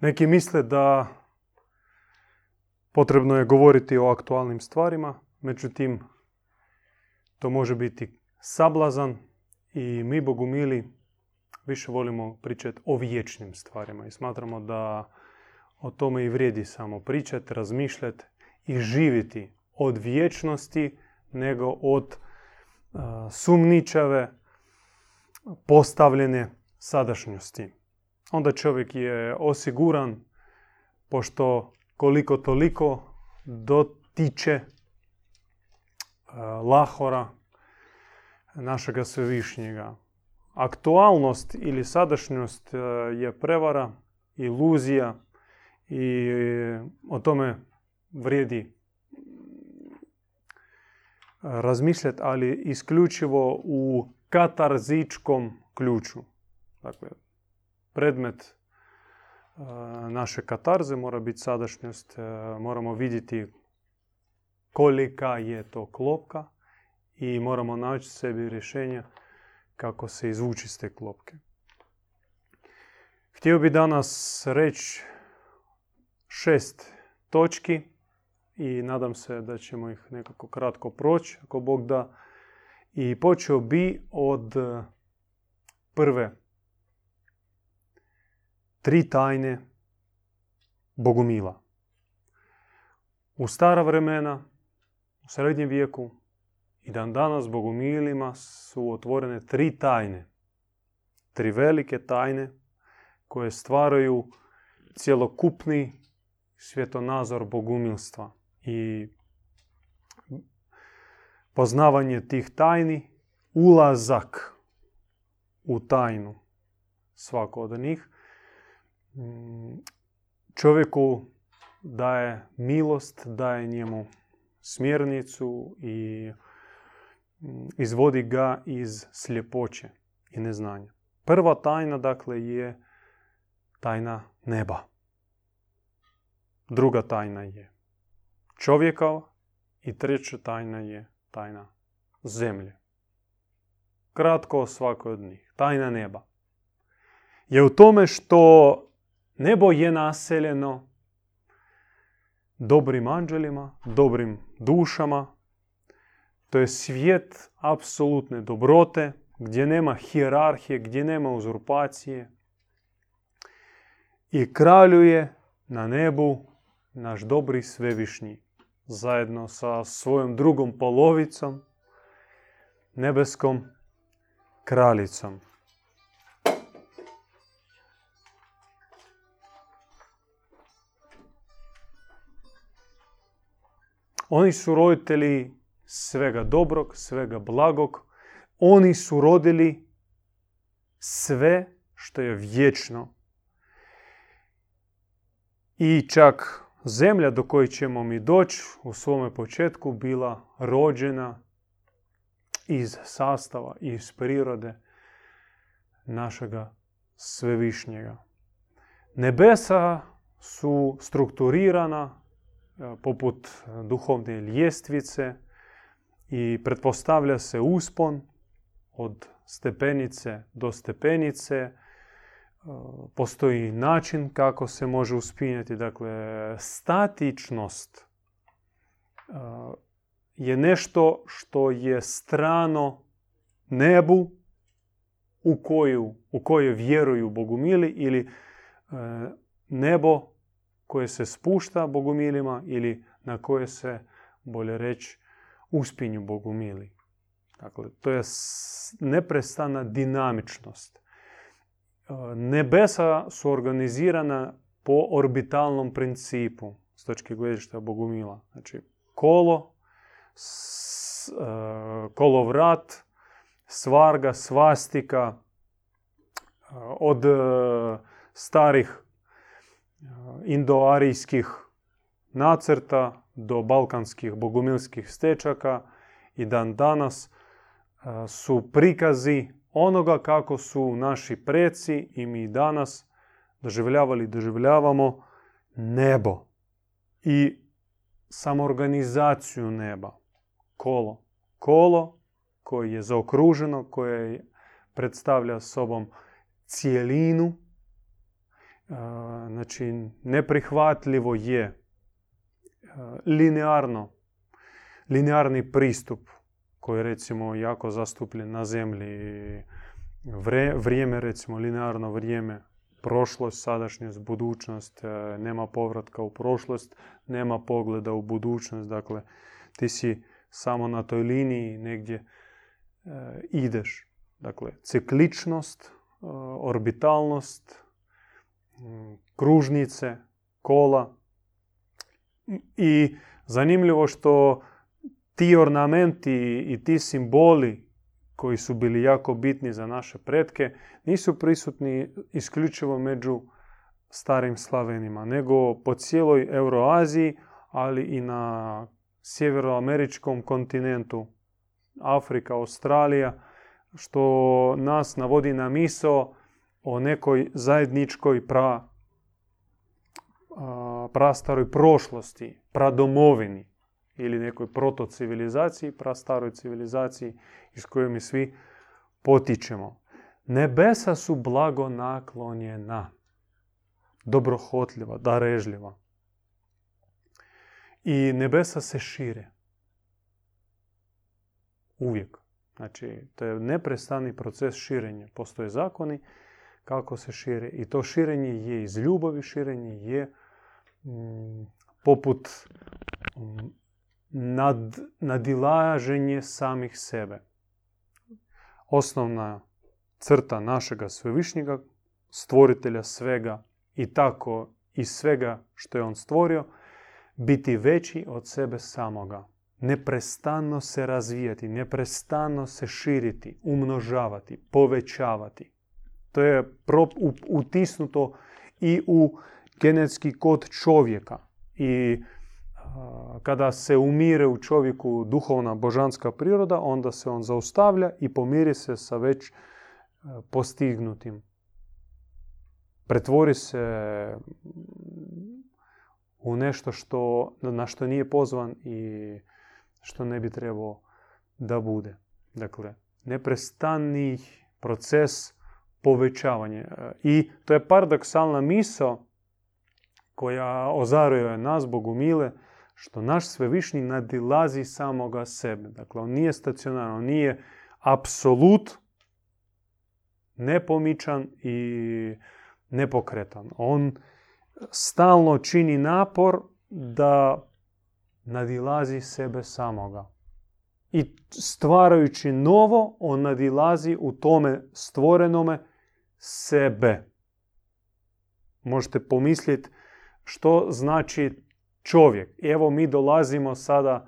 Neki misle da potrebno je govoriti o aktualnim stvarima, međutim, to može biti sablazan i mi, bogumili, više volimo pričati o vječnim stvarima i smatramo da o tome i vrijedi samo pričati, razmišljati i živjeti od vječnosti nego od sumničave postavljene sadašnjosti. Onda čovjek je osiguran pošto koliko toliko dotiče lahora našega svevišnjega. Aktualnost ili sadašnjost je prevara, iluzija i o tome vrijedi razmišljati, ali isključivo u katarzičkom ključu. Dakle, predmet naše katarze mora biti sadašnjost. Moramo vidjeti kolika je to klopka i moramo naći sebi rješenja kako se izvući iz te klopke. Htio bi danas reći šest točki i nadam se da ćemo ih nekako kratko proći, ako Bog da. I počeo bi od prve tri tajne Bogumila. U stara vremena, u srednjem vijeku i dan danas Bogumilima su otvorene tri tajne. Tri velike tajne koje stvaraju cjelokupni svjetonazor bogumilstva i poznavanje tih tajni, ulazak u tajnu svako od njih, čovjeku daje milost, daje njemu smjernicu i mm, izvodi ga iz sljepoće i neznanja. Prva tajna, dakle, je tajna neba. Druga tajna je čovjekova i treća tajna je tajna zemlje. Kratko o svakoj od njih. Tajna neba. Je u tome što nebo je naseljeno dobrim anđelima, dobrim dušama. To je svijet apsolutne dobrote, gdje nema hijerarhije, gdje nema uzurpacije. I kraljuje na nebu naš dobri svevišnji zajedno sa svojom drugom polovicom, nebeskom kraljicom. Oni su roditelji svega dobrog, svega blagog. Oni su rodili sve što je vječno. I čak zemlja do koje ćemo mi doći u svome početku bila rođena iz sastava, iz prirode našega svevišnjega. Nebesa su strukturirana poput duhovne ljestvice i pretpostavlja se uspon od stepenice do stepenice, postoji način kako se može uspinjati. Dakle, statičnost je nešto što je strano nebu u koju, u koju vjeruju bogumili ili e, nebo koje se spušta bogumilima ili na koje se, bolje reći, uspinju bogumili. Dakle, to je neprestana dinamičnost nebesa su organizirana po orbitalnom principu s točke gledišta Bogumila. Znači, kolo, s, uh, kolovrat, svarga, svastika, od starih indoarijskih nacrta do balkanskih bogumilskih stečaka i dan danas su prikazi onoga kako su naši preci i mi danas doživljavali doživljavamo nebo i samoorganizaciju neba. Kolo. Kolo koje je zaokruženo, koje predstavlja sobom cijelinu znači neprihvatljivo je linearno, linearni pristup koji je recimo jako zastupljen na zemlji. vrijeme recimo linearno vrijeme prošlost, sadašnjost, budućnost, e, nema povratka u prošlost, nema pogleda u budućnost. Dakle, ti si samo na toj liniji negdje e, ideš. Dakle, cikličnost, e, orbitalnost, kružnice, kola. I zanimljivo što ti ornamenti i ti simboli koji su bili jako bitni za naše pretke, nisu prisutni isključivo među starim Slavenima, nego po cijeloj Euroaziji, ali i na sjeveroameričkom kontinentu, Afrika, Australija, što nas navodi na misao o nekoj zajedničkoj pra, prastaroj prošlosti, pradomovini ili nekoj protocivilizaciji, prastaroj civilizaciji iz koje mi svi potičemo. Nebesa su blago naklonjena, dobrohotljiva, darežljiva. I nebesa se šire. Uvijek. Znači, to je neprestani proces širenja. Postoje zakoni kako se šire. I to širenje je iz ljubavi, širenje je mm, poput mm, nad, nadilaženje samih sebe. Osnovna crta našega svevišnjega, stvoritelja svega i tako i svega što je on stvorio, biti veći od sebe samoga. Neprestano se razvijati, neprestano se širiti, umnožavati, povećavati. To je utisnuto i u genetski kod čovjeka. I kada se umire u čovjeku duhovna božanska priroda, onda se on zaustavlja i pomiri se sa već postignutim. Pretvori se u nešto što, na što nije pozvan i što ne bi trebao da bude. Dakle, neprestani proces povećavanja. E, I to je paradoksalna misao koja ozaruje nas, Bogumile, što naš svevišnji nadilazi samoga sebe. Dakle, on nije stacionaran, on nije apsolut nepomičan i nepokretan. On stalno čini napor da nadilazi sebe samoga. I stvarajući novo, on nadilazi u tome stvorenome sebe. Možete pomisliti što znači čovjek. Evo mi dolazimo sada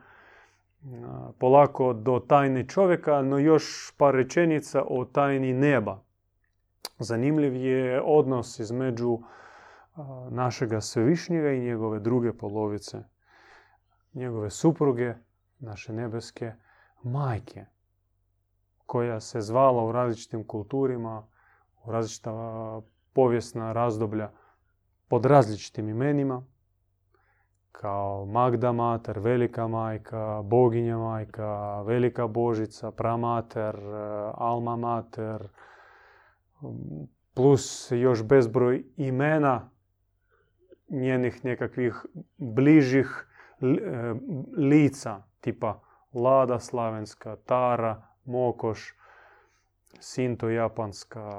polako do tajne čovjeka, no još par rečenica o tajni neba. Zanimljiv je odnos između našega svevišnjega i njegove druge polovice, njegove supruge, naše nebeske majke, koja se zvala u različitim kulturima, u različita povijesna razdoblja pod različitim imenima. Kao Magda Mater, Velika majka, Boginja majka, Velika Božica, Pramater, eh, Alma Mater, plus još bezbroj imena njenih nekakvih bližih eh, lica, tipa Lada Slavenska, Tara, Mokoš, Sinto Japanska,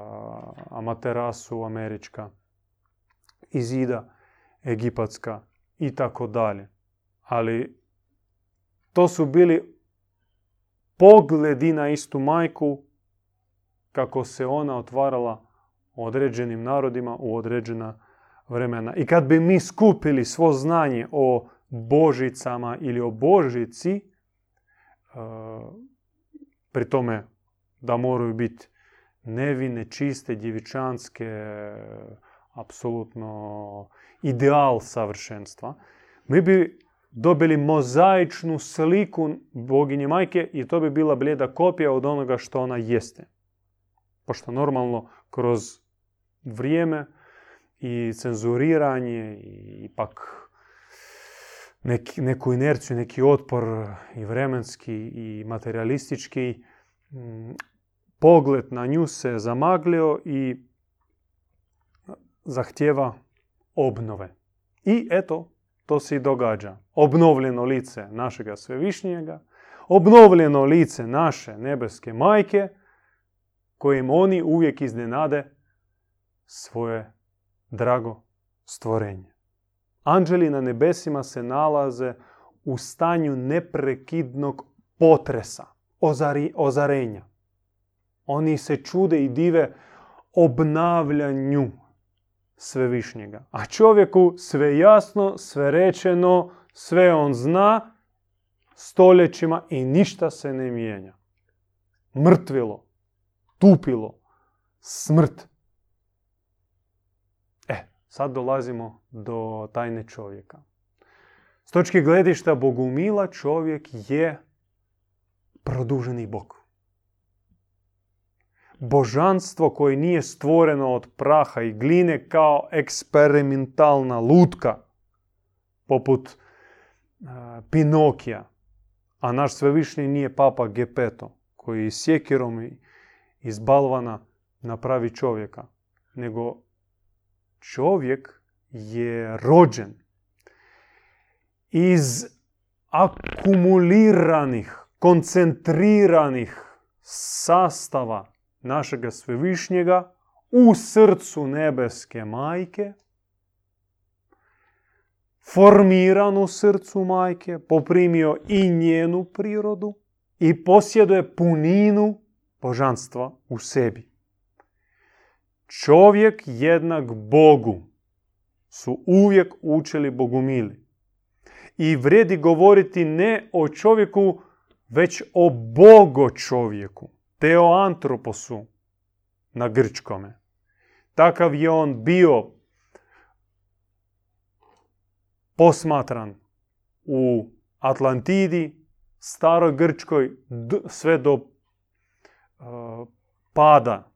Amaterasu Američka, Izida Egipatska, i tako dalje. Ali to su bili pogledi na istu majku kako se ona otvarala određenim narodima u određena vremena. I kad bi mi skupili svo znanje o božicama ili o božici, e, pri tome da moraju biti nevine, čiste, djevičanske, apsolutno ideal savršenstva, mi bi dobili mozaičnu sliku boginje majke i to bi bila blijeda kopija od onoga što ona jeste. Pošto normalno kroz vrijeme i cenzuriranje i ipak neki, neku inerciju, neki otpor i vremenski i materialistički pogled na nju se zamaglio i zahtjeva obnove. I eto, to se i događa. Obnovljeno lice našega svevišnjega, obnovljeno lice naše nebeske majke, kojim oni uvijek iznenade svoje drago stvorenje. Anđeli na nebesima se nalaze u stanju neprekidnog potresa, ozarenja. Oni se čude i dive obnavljanju svevišnjega. A čovjeku sve jasno, sve rečeno, sve on zna stoljećima i ništa se ne mijenja. Mrtvilo, tupilo, smrt. E, sad dolazimo do tajne čovjeka. S točke gledišta Bogumila čovjek je produženi Bog božanstvo koje nije stvoreno od praha i gline kao eksperimentalna lutka poput uh, Pinokija. A naš svevišnji nije papa Gepeto koji sjekirom iz balvana napravi čovjeka. Nego čovjek je rođen iz akumuliranih, koncentriranih sastava našega svevišnjega u srcu nebeske majke, formiran u srcu majke, poprimio i njenu prirodu i posjeduje puninu božanstva u sebi. Čovjek jednak Bogu su uvijek učili bogumili. I vredi govoriti ne o čovjeku, već o bogo čovjeku teoantroposu na grčkome. Takav je on bio posmatran u Atlantidi, staroj Grčkoj, sve do uh, pada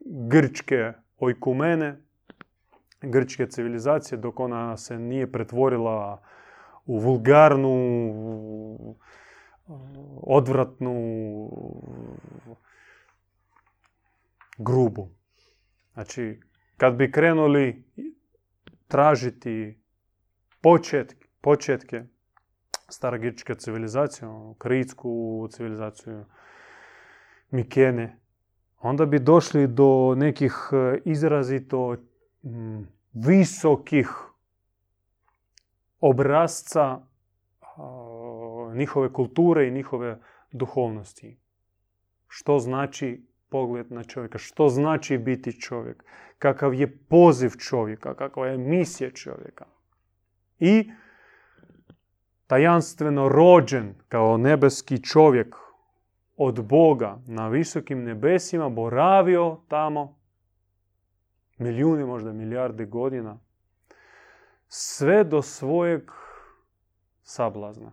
grčke ojkumene, grčke civilizacije, dok ona se nije pretvorila u vulgarnu, odvratnu, grubu. Znači, kad bi krenuli tražiti početke, početke starogirčke civilizacije, ono, kritsku civilizaciju, Mikene, onda bi došli do nekih e, izrazito visokih obrazca njihove kulture i njihove duhovnosti. Što znači pogled na čovjeka, što znači biti čovjek, kakav je poziv čovjeka, kakva je misija čovjeka. I tajanstveno rođen kao nebeski čovjek od Boga na visokim nebesima boravio tamo milijuni, možda milijarde godina, sve do svojeg sablazna.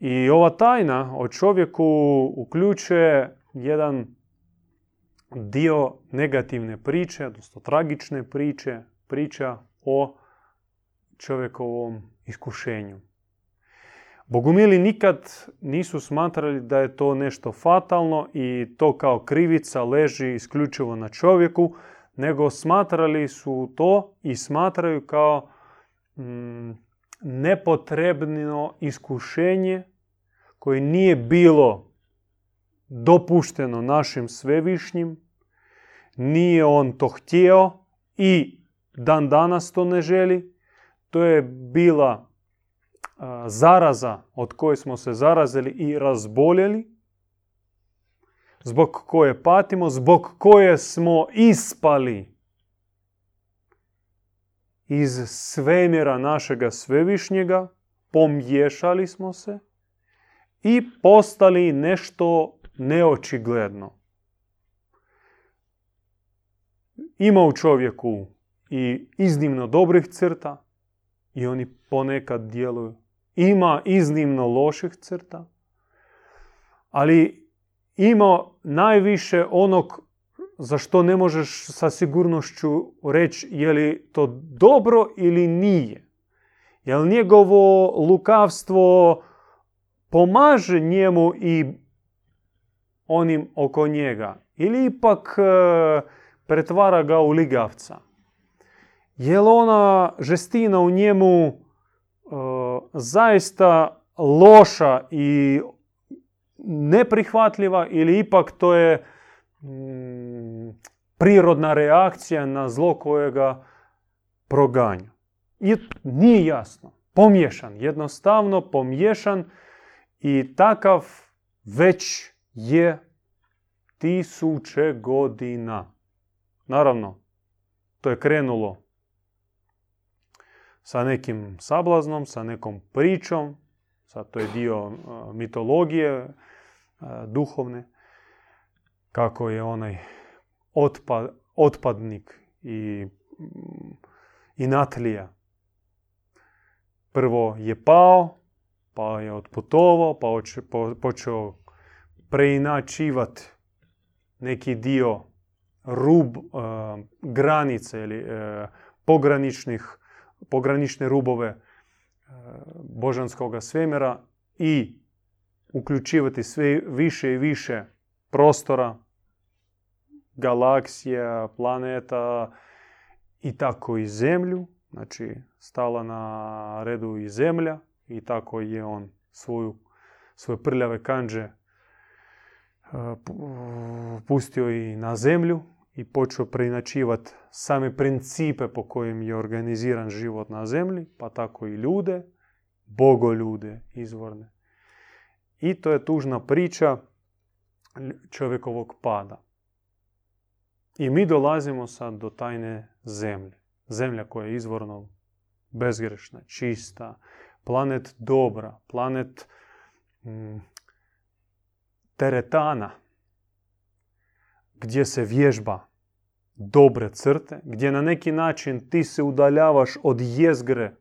I ova tajna o čovjeku uključuje jedan dio negativne priče, odnosno tragične priče, priča o čovjekovom iskušenju. Bogumili nikad nisu smatrali da je to nešto fatalno i to kao krivica leži isključivo na čovjeku, nego smatrali su to i smatraju kao mm, nepotrebno iskušenje koje nije bilo dopušteno našim svevišnjim, nije on to htio i dan danas to ne želi. To je bila zaraza od koje smo se zarazili i razboljeli, zbog koje patimo, zbog koje smo ispali iz svemira našega svevišnjega, pomješali smo se i postali nešto neočigledno. Ima u čovjeku i iznimno dobrih crta i oni ponekad djeluju. Ima iznimno loših crta, ali ima najviše onog za što ne možeš sa sigurnošću reći je li to dobro ili nije. Jel njegovo lukavstvo pomaže njemu i onim oko njega ili ipak e, pretvara ga u ligavca. Je li ona žestina u njemu e, zaista loša i neprihvatljiva ili ipak to je mm, prirodna reakcija na zlo kojega proganja. I nije jasno. Pomješan, jednostavno pomješan i takav već je tisuće godina. Naravno, to je krenulo sa nekim sablaznom, sa nekom pričom, sad to je dio mitologije duhovne, kako je onaj otpadnik i, i natlija. Prvo je pao, pa je otputovao, pa počeo preinačivati neki dio rub granice ili pograničnih pogranične rubove e, božanskog svemira i uključivati sve više i više prostora, galaksija, planeta i tako i zemlju. Znači, stala na redu i zemlja i tako je on svoju, svoje prljave kanđe e, pustio i na zemlju i počeo preinačivati same principe po kojim je organiziran život na zemlji, pa tako i ljude, bogoljude izvorne. I to je tužna priča čovjekovog pada. I mi dolazimo sad do tajne zemlje. Zemlja koja je izvorno bezgrešna, čista, planet dobra, planet mm, teretana, gdje se vježba dobre crte, gdje na neki način ti se udaljavaš od jezgre,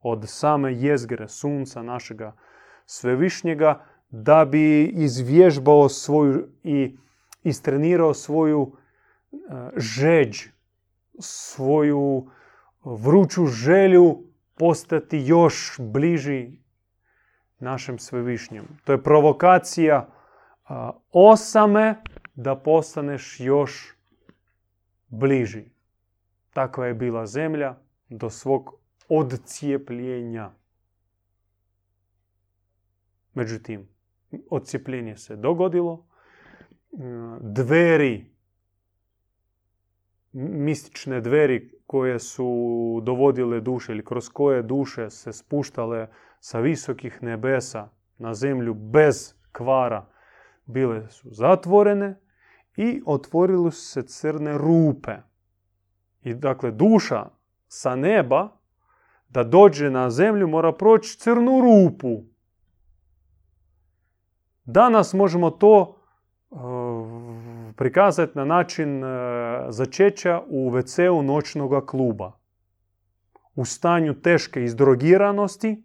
od same jezgre sunca našega svevišnjega, da bi izvježbao svoju i istrenirao svoju e, žeđ, svoju vruću želju postati još bliži našem svevišnjem. To je provokacija osame da postaneš još bliži. Takva je bila zemlja do svog odcijepljenja. Međutim, odcijepljenje se dogodilo. Dveri, mistične dveri koje su dovodile duše ili kroz koje duše se spuštale sa visokih nebesa na zemlju bez kvara, bile su zatvorene i otvorili su se crne rupe. I dakle, duša sa neba da dođe na zemlju mora proći crnu rupu. Danas možemo to prikazati na način uh, začeća u WC-u noćnog kluba. U stanju teške izdrogiranosti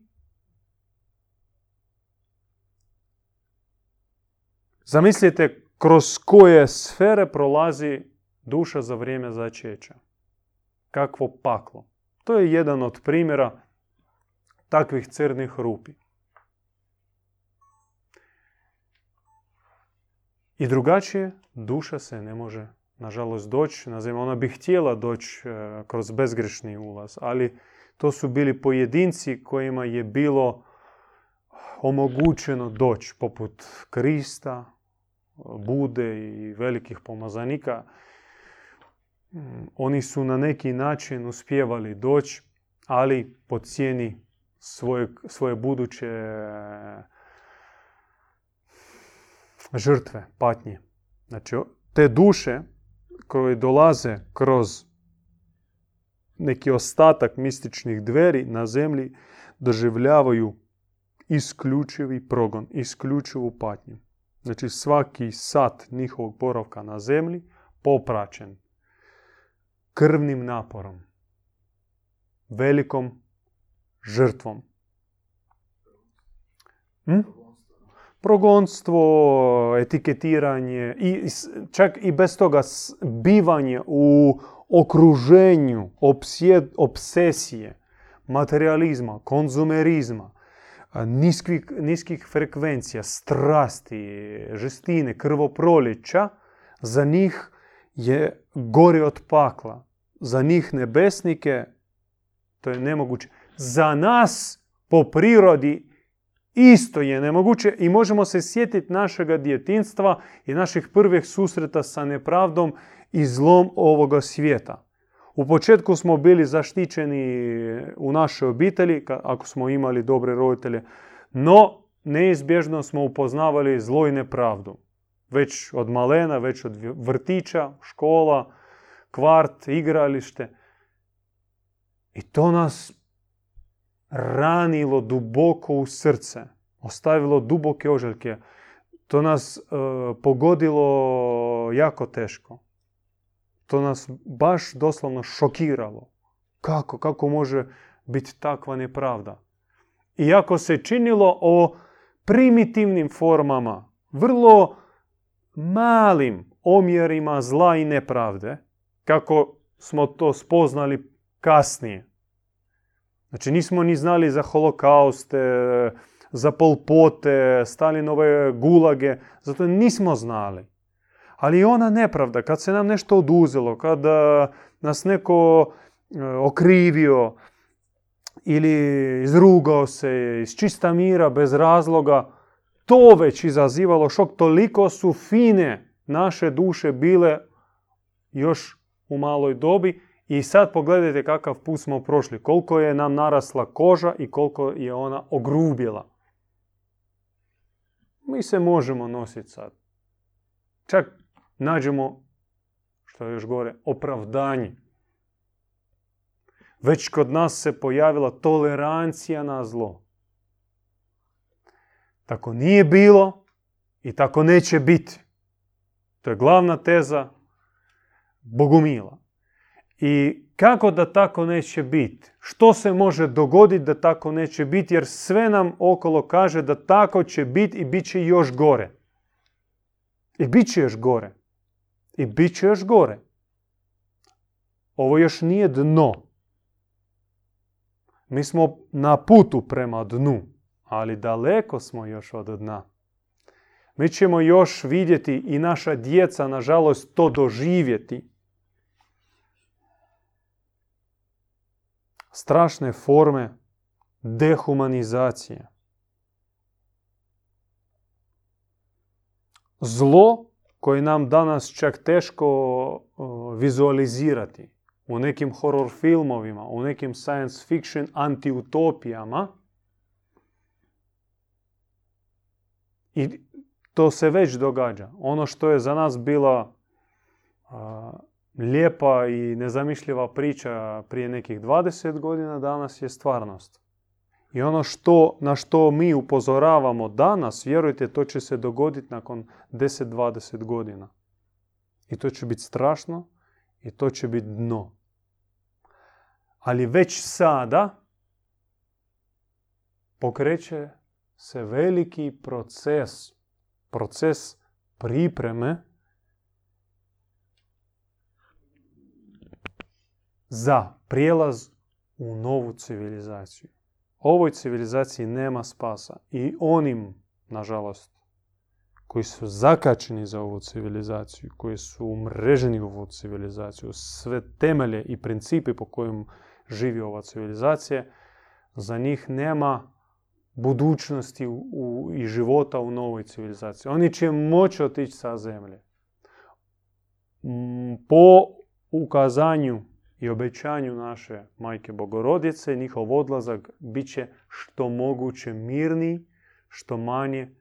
Zamislite kroz koje sfere prolazi duša za vrijeme začeća. Kakvo paklo. To je jedan od primjera takvih crnih rupi. I drugačije duša se ne može, nažalost, doći na zemlju. Ona bi htjela doći e, kroz bezgrešni ulaz, ali to su bili pojedinci kojima je bilo omogućeno doći, poput Krista, bude i velikih pomazanika, mm, oni su na neki način uspjevali doći, ali po cijeni svoje, svoje buduće žrtve, patnje. Znači, te duše koje dolaze kroz neki ostatak mističnih dveri na zemlji doživljavaju isključivi progon, isključivu patnju. Znači svaki sat njihovog boravka na zemlji popraćen krvnim naporom, velikom žrtvom. Hm? Progonstvo, etiketiranje i čak i bez toga bivanje u okruženju obsesije, materializma, konzumerizma, niskih, niskih frekvencija, strasti, žestine, krvoproljeća, Za njih je gori od pakla. Za njih nebesnike to je nemoguće. Za nas po prirodi isto je nemoguće i možemo se sjetiti našega djetinstva i naših prvih susreta sa nepravdom i zlom ovoga svijeta. U početku smo bili zaštićeni u našoj obitelji, ako smo imali dobre roditelje, no neizbježno smo upoznavali zlo i nepravdu. Već od malena, već od vrtića, škola, kvart, igralište. I to nas ranilo duboko u srce, ostavilo duboke oželjke. To nas e, pogodilo jako teško. To nas baš doslovno šokiralo. Kako? Kako može biti takva nepravda? Iako se činilo o primitivnim formama, vrlo malim omjerima zla i nepravde, kako smo to spoznali kasnije. Znači nismo ni znali za holokauste, za polpote, Stalinove gulage, zato nismo znali. Ali ona nepravda, kad se nam nešto oduzelo, kad nas neko e, okrivio ili izrugao se iz čista mira, bez razloga, to već izazivalo šok. Toliko su fine naše duše bile još u maloj dobi i sad pogledajte kakav put smo prošli. Koliko je nam narasla koža i koliko je ona ogrubila. Mi se možemo nositi sad. Čak nađemo, što je još gore, opravdanje. Već kod nas se pojavila tolerancija na zlo. Tako nije bilo i tako neće biti. To je glavna teza Bogumila. I kako da tako neće biti? Što se može dogoditi da tako neće biti? Jer sve nam okolo kaže da tako će biti i bit će još gore. I bit će još gore. I bit će još gore. Ovo još nije dno. Mi smo na putu prema dnu, ali daleko smo još od dna. Mi ćemo još vidjeti i naša djeca, nažalost, to doživjeti. Strašne forme dehumanizacije. Zlo koje nam danas čak teško vizualizirati u nekim horror filmovima, u nekim science fiction antiutopijama. I to se već događa. Ono što je za nas bila lijepa i nezamišljiva priča prije nekih 20 godina, danas je stvarnost. I ono što, na što mi upozoravamo danas, vjerujte, to će se dogoditi nakon 10-20 godina. I to će biti strašno i to će biti dno. Ali već sada pokreće se veliki proces, proces pripreme za prijelaz u novu civilizaciju. Ovoj civilizaciji nema spasa i onim, nažalost, koji su zakačeni za ovu civilizaciju, koji su umreženi u ovu civilizaciju, sve temelje i principi po kojim živi ova civilizacija, za njih nema budućnosti u, i života u novoj civilizaciji. Oni će moći otići sa zemlje. Po ukazanju i obećanju naše majke Bogorodice, njihov odlazak bit će što moguće mirniji, što manje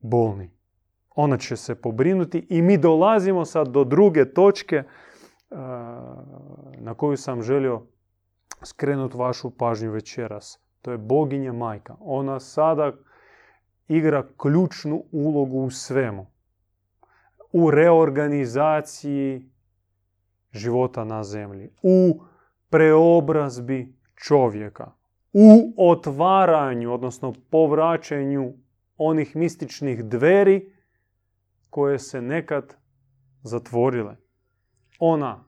bolni. Ona će se pobrinuti i mi dolazimo sad do druge točke na koju sam želio skrenuti vašu pažnju večeras. To je boginja majka. Ona sada igra ključnu ulogu u svemu. U reorganizaciji života na zemlji. U preobrazbi čovjeka. U otvaranju, odnosno povraćanju onih mističnih dveri koje se nekad zatvorile. Ona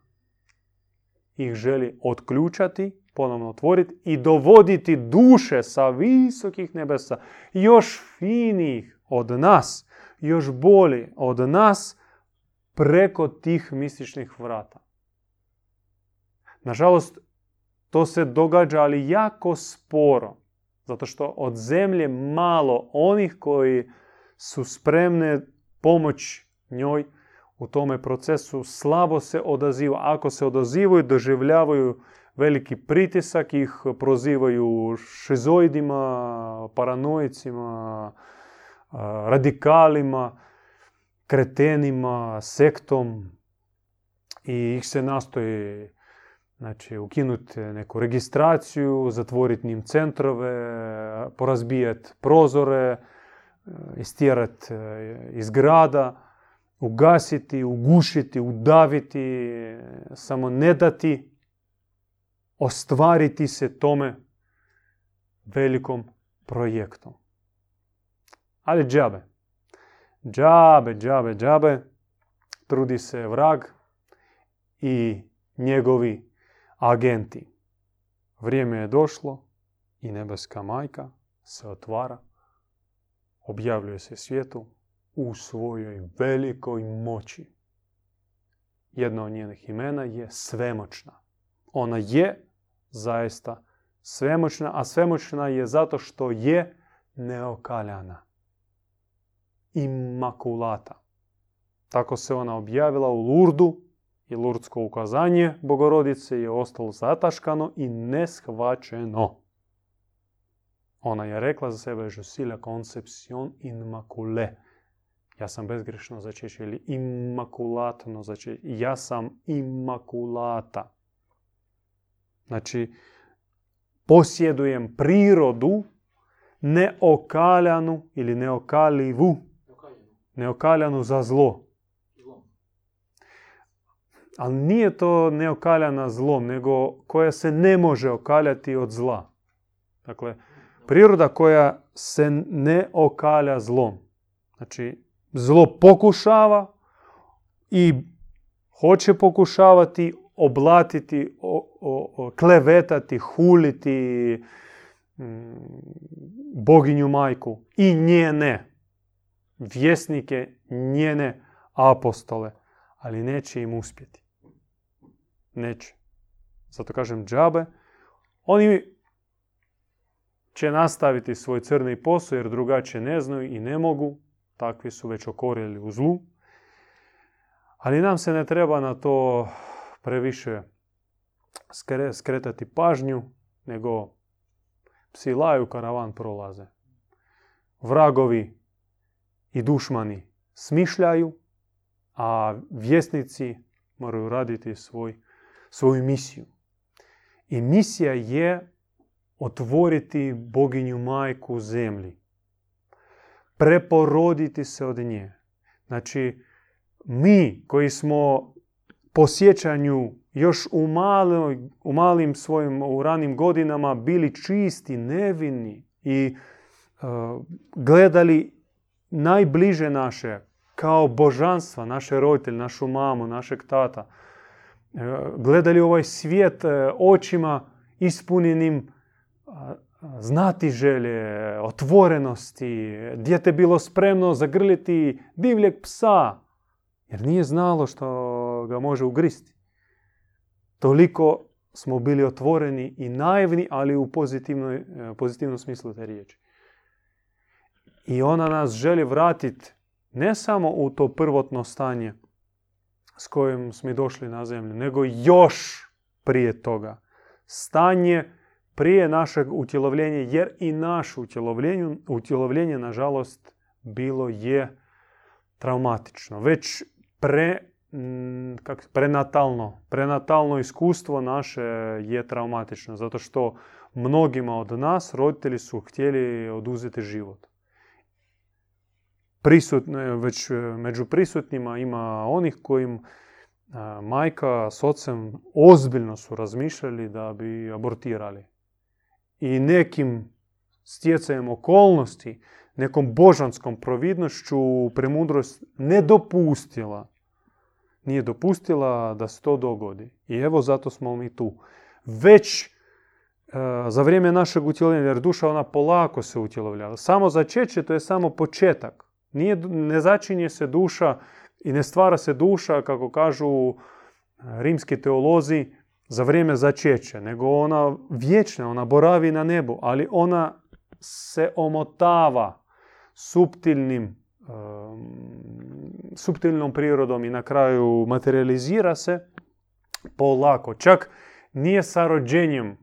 ih želi otključati, ponovno otvoriti i dovoditi duše sa visokih nebesa, još finijih od nas, još bolji od nas, preko tih mističnih vrata. Nažalost, to se događa, ali jako sporo. Zato što od zemlje malo onih koji su spremne pomoć njoj u tome procesu slabo se odaziva. Ako se odazivaju, doživljavaju veliki pritisak, ih prozivaju šizoidima, paranojicima, radikalima, kretenima, sektom i ih se nastoji znači, ukinuti neku registraciju, zatvoriti njim centrove, porazbijati prozore, istjerati iz grada, ugasiti, ugušiti, udaviti, samo ne dati ostvariti se tome velikom projektu. Ali džabe. Džabe, džabe, džabe. Trudi se vrag i njegovi agenti. Vrijeme je došlo i nebeska majka se otvara, objavljuje se svijetu u svojoj velikoj moći. Jedno od njenih imena je svemoćna. Ona je zaista svemoćna, a svemoćna je zato što je neokaljana. Imakulata. Tako se ona objavila u Lurdu i lurdsko ukazanje Bogorodice je ostalo zataškano i neshvaćeno. Ona je rekla za sebe, je suis la conception immaculée. Ja sam bezgrešno začeće ili imakulatno začeće. Ja sam imakulata. Znači, posjedujem prirodu neokaljanu ili neokalivu. Neokaljanu za zlo. Ali nije to neokaljana zlom, nego koja se ne može okaljati od zla. Dakle, priroda koja se ne okalja zlom. Znači, zlo pokušava i hoće pokušavati oblatiti, o, klevetati, huliti mm, boginju majku i njene vjesnike, njene apostole, ali neće im uspjeti. Neće. Zato kažem džabe. Oni će nastaviti svoj crni posao jer drugačije ne znaju i ne mogu. Takvi su već okorili u zlu. Ali nam se ne treba na to previše skretati pažnju, nego psi laju, karavan prolaze. Vragovi i dušmani smišljaju, a vjesnici moraju raditi svoj, svoju misiju. I misija je otvoriti boginju majku zemlji. Preporoditi se od nje. Znači, mi koji smo po sjećanju još u, u malim svojim, u ranim godinama bili čisti, nevini i uh, gledali najbliže naše kao božanstva, naše roditelje, našu mamu, našeg tata. Uh, gledali ovaj svijet uh, očima ispunjenim znati želje, otvorenosti, dijete bilo spremno zagrliti divljeg psa, jer nije znalo što ga može ugristi. Toliko smo bili otvoreni i naivni, ali u pozitivnoj, pozitivnom smislu te riječi. I ona nas želi vratiti ne samo u to prvotno stanje s kojim smo došli na zemlju, nego još prije toga. Stanje prije našeg utjelovljenja, jer i naše utjelovljenje, utjelovljenje nažalost, bilo je traumatično. Već pre, kak, prenatalno. Prenatalno iskustvo naše je traumatično, zato što mnogima od nas roditelji su htjeli oduzeti život. Prisutno, već među prisutnima ima onih kojim majka s ocem ozbiljno su razmišljali da bi abortirali. I nekim stjecajem okolnosti nekom božanskom providnošću premudrost ne dopustila. Nije dopustila da se to dogodi. I evo zato smo mi tu. Već e, za vrijeme našeg utjelovljenja, jer duša ona polako se utjelovljava. Samo začeće to je samo početak. Nije, ne začinje se duša I ne stvara se duša, kako kažu rimski teolozi, za vrijeme začeća, nego ona vječna, ona boravi na nebu, ali ona se omotava suptilnim, suptilnom prirodom i na kraju materializira se polako. Čak nije sa rođenjem,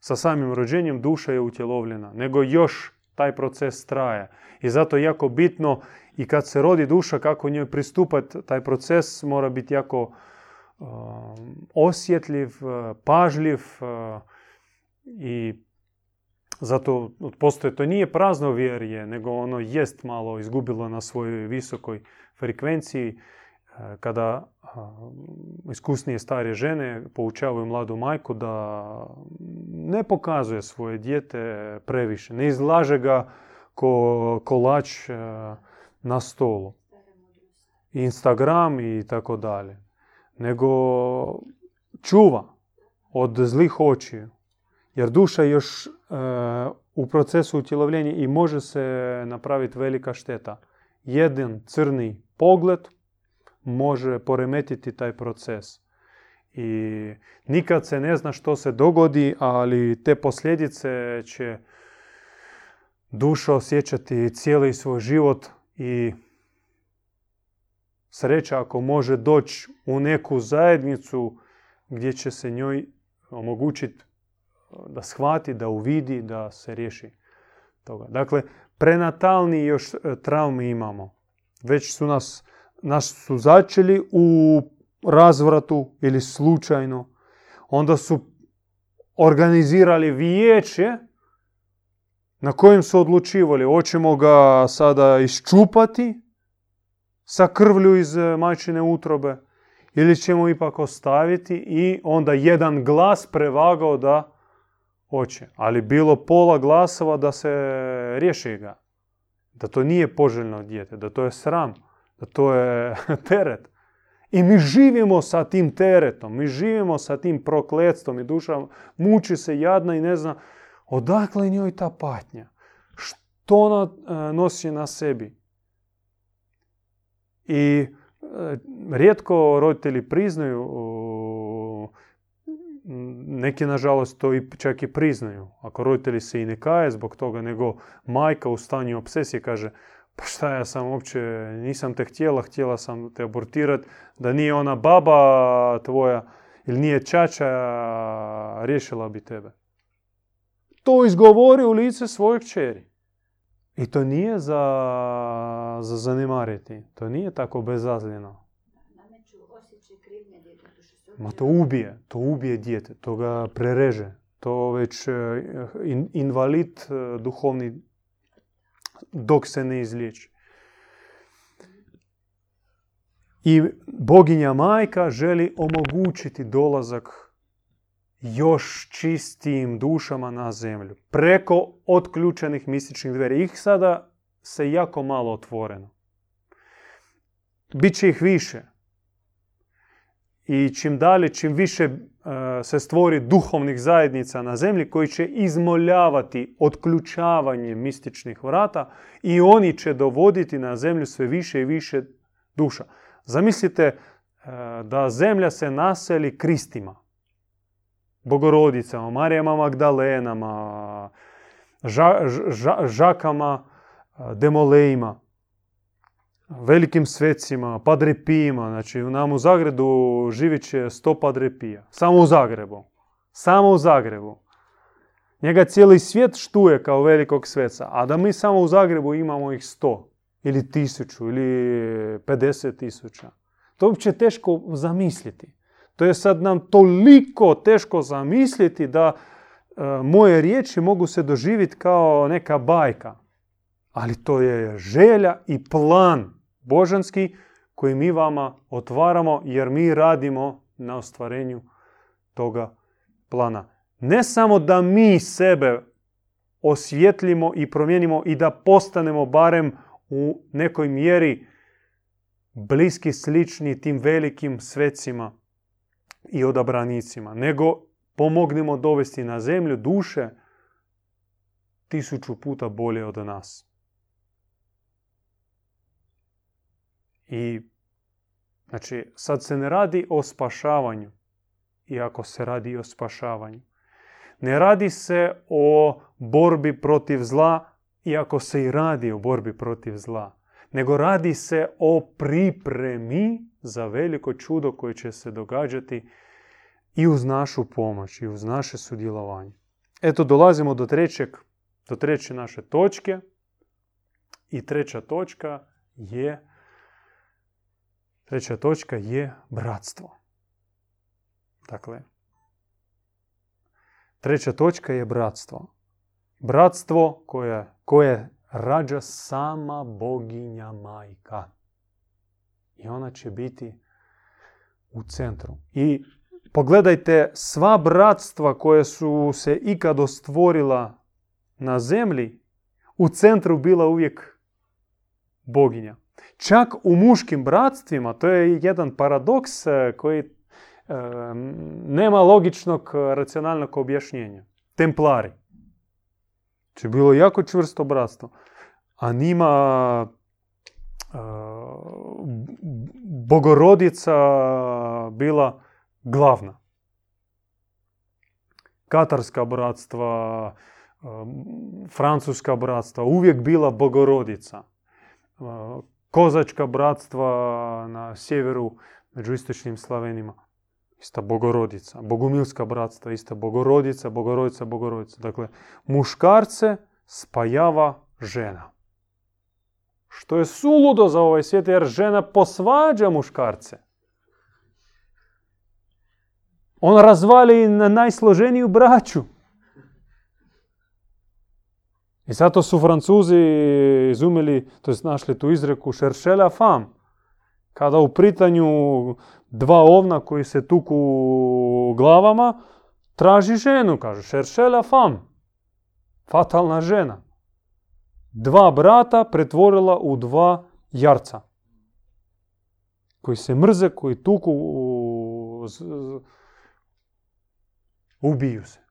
sa samim rođenjem duša je utjelovljena, nego još taj proces traje. I zato je jako bitno i kad se rodi duša, kako njoj pristupati, taj proces mora biti jako osjetljiv, pažljiv i zato postoje, to nije prazno vjerje, nego ono jest malo izgubilo na svojoj visokoj frekvenciji kada iskusnije stare žene poučavaju mladu majku da ne pokazuje svoje dijete previše, ne izlaže ga ko kolač na stolu. Instagram i tako dalje. Nego čuva od zlih očiju. Jer duša još u procesu utjelovljenja i može se napraviti velika šteta. Jedan crni pogled može poremetiti taj proces. I nikad se ne zna što se dogodi, ali te posljedice će duša osjećati cijeli svoj život i sreća ako može doći u neku zajednicu gdje će se njoj omogućiti da shvati, da uvidi, da se riješi toga. Dakle, prenatalni još e, traumi imamo. Već su nas, nas su začeli u razvratu ili slučajno. Onda su organizirali vijeće na kojem su odlučivali. Hoćemo ga sada iščupati sa krvlju iz e, majčine utrobe ili ćemo ipak ostaviti i onda jedan glas prevagao da hoće. Ali bilo pola glasova da se riješi ga. Da to nije poželjno dijete, da to je sram, to je teret. I mi živimo sa tim teretom, mi živimo sa tim prokletstvom i duša muči se jadna i ne zna odakle njoj ta patnja. Što ona e, nosi na sebi. I e, rijetko roditelji priznaju neki nažalost to i čak i priznaju. Ako roditelji se i ne kaje zbog toga, nego majka u stanju obsesije kaže pa šta ja sam uopće, nisam te htjela, htjela sam te abortirati, da nije ona baba tvoja ili nije čača, riješila bi tebe. To izgovori u lice svojeg čeri. I to nije za, za zanemariti. To nije tako bezazljeno. Ma to ubije, to ubije dijete, to ga prereže. To već e, invalid e, duhovni dok se ne izliječi. I boginja majka želi omogućiti dolazak još čistijim dušama na zemlju. Preko otključenih mističnih dveri. Ih sada se jako malo otvoreno. Biće ih više i čim dalje, čim više e, se stvori duhovnih zajednica na zemlji koji će izmoljavati otključavanje mističnih vrata i oni će dovoditi na zemlju sve više i više duša. Zamislite e, da zemlja se naseli kristima, bogorodicama, Marijama Magdalenama, žakama, e, demolejima, velikim svecima, padrepijima. Znači, nam u Zagrebu živit će sto padrepija. Samo u Zagrebu. Samo u Zagrebu. Njega cijeli svijet štuje kao velikog sveca, a da mi samo u Zagrebu imamo ih sto, ili tisuću, ili pedeset tisuća. To je uopće teško zamisliti. To je sad nam toliko teško zamisliti da e, moje riječi mogu se doživjeti kao neka bajka. Ali to je želja i plan božanski koji mi vama otvaramo jer mi radimo na ostvarenju toga plana. Ne samo da mi sebe osvjetlimo i promijenimo i da postanemo barem u nekoj mjeri bliski, slični tim velikim svecima i odabranicima, nego pomognemo dovesti na zemlju duše tisuću puta bolje od nas. I znači, sad se ne radi o spašavanju, iako se radi o spašavanju. Ne radi se o borbi protiv zla, iako se i radi o borbi protiv zla. Nego radi se o pripremi za veliko čudo koje će se događati i uz našu pomoć i uz naše sudjelovanje. Eto, dolazimo do trećeg, do treće naše točke. I treća točka je treća točka je bratstvo. Dakle, treća točka je bratstvo. Bratstvo koje, koje rađa sama boginja majka. I ona će biti u centru. I pogledajte sva bratstva koje su se ikad ostvorila na zemlji, u centru bila uvijek boginja. Čak u muškim bratstvima, to je jedan paradoks e, koji e, nema logičnog racionalnog objašnjenja. Templari. Znači bilo jako čvrsto bratstvo. A nima e, bogorodica bila glavna. Katarska bratstva, francuska bratstva, uvijek bila bogorodica. Kozačka bratstva na sjeveru među istočnim Slavenima. Ista bogorodica. Bogumilska bratstva, ista bogorodica, bogorodica, bogorodica. Dakle, muškarce spajava žena. Što je suludo za ovaj svijet, jer žena posvađa muškarce. On razvali na najsloženiju braću. I zato su Francuzi izumili, to jest našli tu izreku šeršela fam. Kada u pritanju dva ovna koji se tuku glavama, traži ženu, kaže šeršela fam. Fatalna žena. Dva brata pretvorila u dva jarca. Koji se mrze, koji tuku, ubiju se.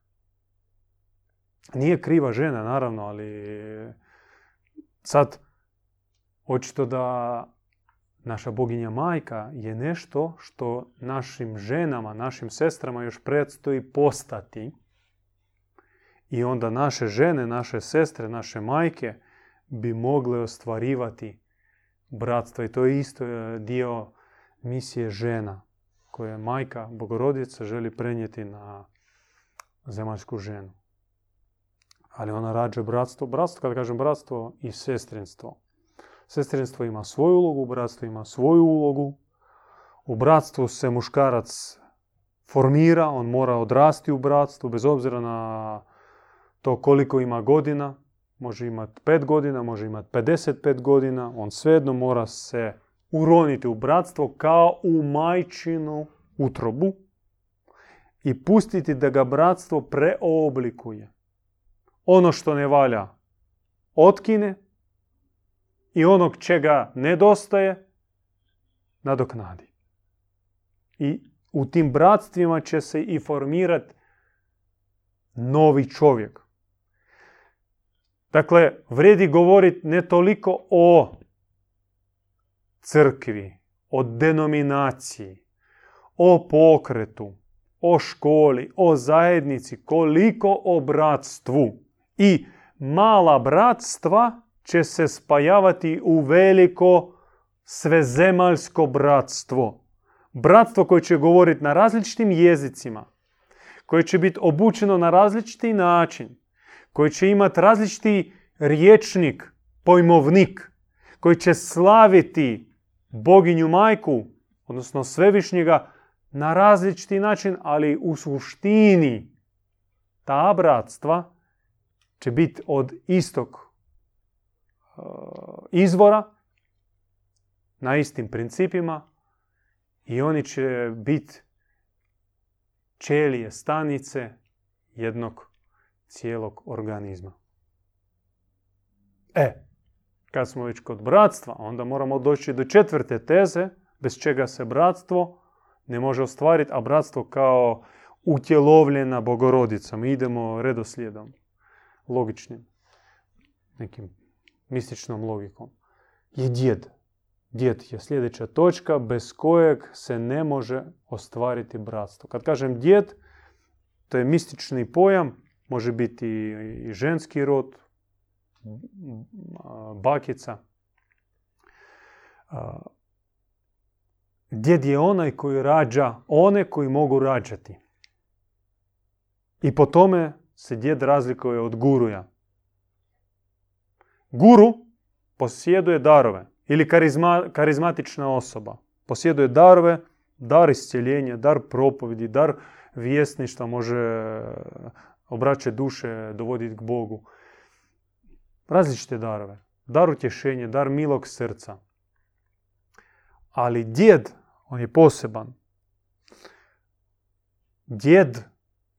Nije kriva žena, naravno, ali sad očito da naša boginja majka je nešto što našim ženama, našim sestrama još predstoji postati. I onda naše žene, naše sestre, naše majke bi mogle ostvarivati bratstvo. I to je isto e, dio misije žena koje majka, bogorodica, želi prenijeti na zemaljsku ženu ali ona rađa bratstvo. Bratstvo, kada kažem bratstvo, i sestrinstvo. Sestrinstvo ima svoju ulogu, bratstvo ima svoju ulogu. U bratstvu se muškarac formira, on mora odrasti u bratstvu, bez obzira na to koliko ima godina. Može imati 5 godina, može imati 55 godina. On svejedno mora se uroniti u bratstvo kao u majčinu utrobu i pustiti da ga bratstvo preoblikuje ono što ne valja otkine i onog čega nedostaje nadoknadi. I u tim bratstvima će se i formirati novi čovjek. Dakle, vredi govoriti ne toliko o crkvi, o denominaciji, o pokretu, o školi, o zajednici, koliko o bratstvu i mala bratstva će se spajavati u veliko svezemaljsko bratstvo. Bratstvo koje će govoriti na različitim jezicima, koje će biti obučeno na različiti način, koje će imati različiti riječnik, pojmovnik, koji će slaviti boginju majku, odnosno svevišnjega, na različiti način, ali u suštini ta bratstva će biti od istog uh, izvora, na istim principima i oni će biti čelije stanice jednog cijelog organizma. E, kad smo već kod bratstva, onda moramo doći do četvrte teze, bez čega se bratstvo ne može ostvariti, a bratstvo kao utjelovljena bogorodica. Mi idemo redoslijedom logičnim, nekim mističnom logikom, je djed. Djed je sljedeća točka bez kojeg se ne može ostvariti bratstvo. Kad kažem djed, to je mistični pojam, može biti i ženski rod, bakica. Djed je onaj koji rađa one koji mogu rađati. I po tome se djed razlikuje od guruja. Guru posjeduje darove ili karizma, karizmatična osoba. Posjeduje darove, dar iscijeljenja, dar propovidi, dar vjesništva, može obraćati duše, dovoditi k Bogu. Različite darove. Dar utješenja, dar milog srca. Ali djed, on je poseban. Djed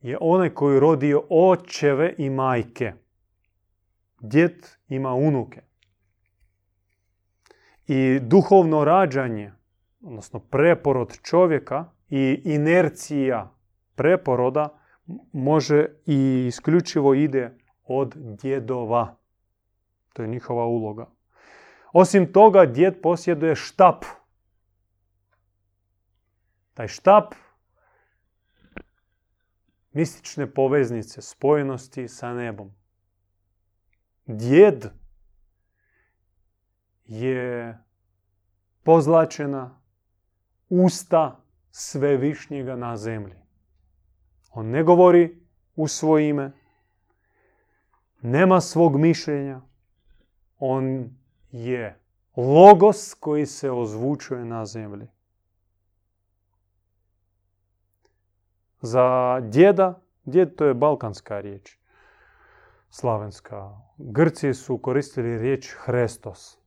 je onaj koji rodio očeve i majke. Djed ima unuke. I duhovno rađanje, odnosno preporod čovjeka i inercija preporoda može i isključivo ide od djedova. To je njihova uloga. Osim toga, djed posjeduje štap. Taj štap mistične poveznice, spojenosti sa nebom. Djed je pozlačena usta svevišnjega na zemlji. On ne govori u svoje ime, nema svog mišljenja, on je logos koji se ozvučuje na zemlji. Za djeda, djed to je balkanska riječ, slavenska. Grci su koristili riječ Hrestos,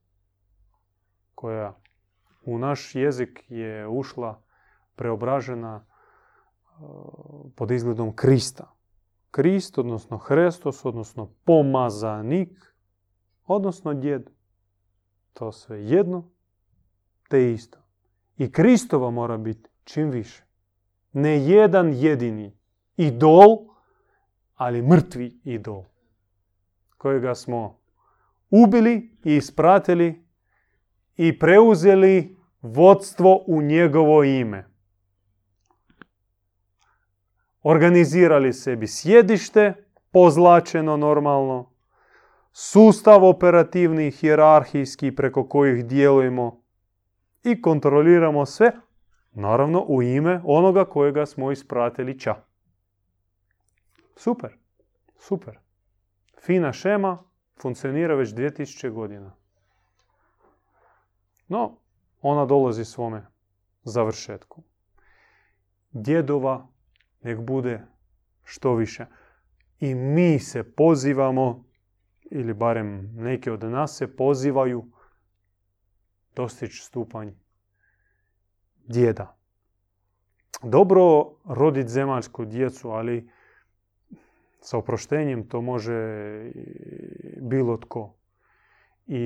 koja u naš jezik je ušla preobražena pod izgledom Krista. Krist, odnosno Hrestos, odnosno pomazanik, odnosno djed. To sve jedno, te isto. I Kristova mora biti čim više. Ne jedan jedini idol, ali mrtvi idol. Kojega smo ubili i ispratili i preuzeli vodstvo u njegovo ime organizirali sebi sjedište, pozlačeno normalno, sustav operativni, hjerarhijski preko kojih djelujemo i kontroliramo sve, naravno u ime onoga kojega smo ispratili ča. Super, super. Fina šema funkcionira već 2000 godina. No, ona dolazi svome završetku. Djedova nek bude što više. I mi se pozivamo, ili barem neki od nas se pozivaju dostići stupanj djeda. Dobro roditi zemaljsku djecu, ali sa oproštenjem to može bilo tko. I,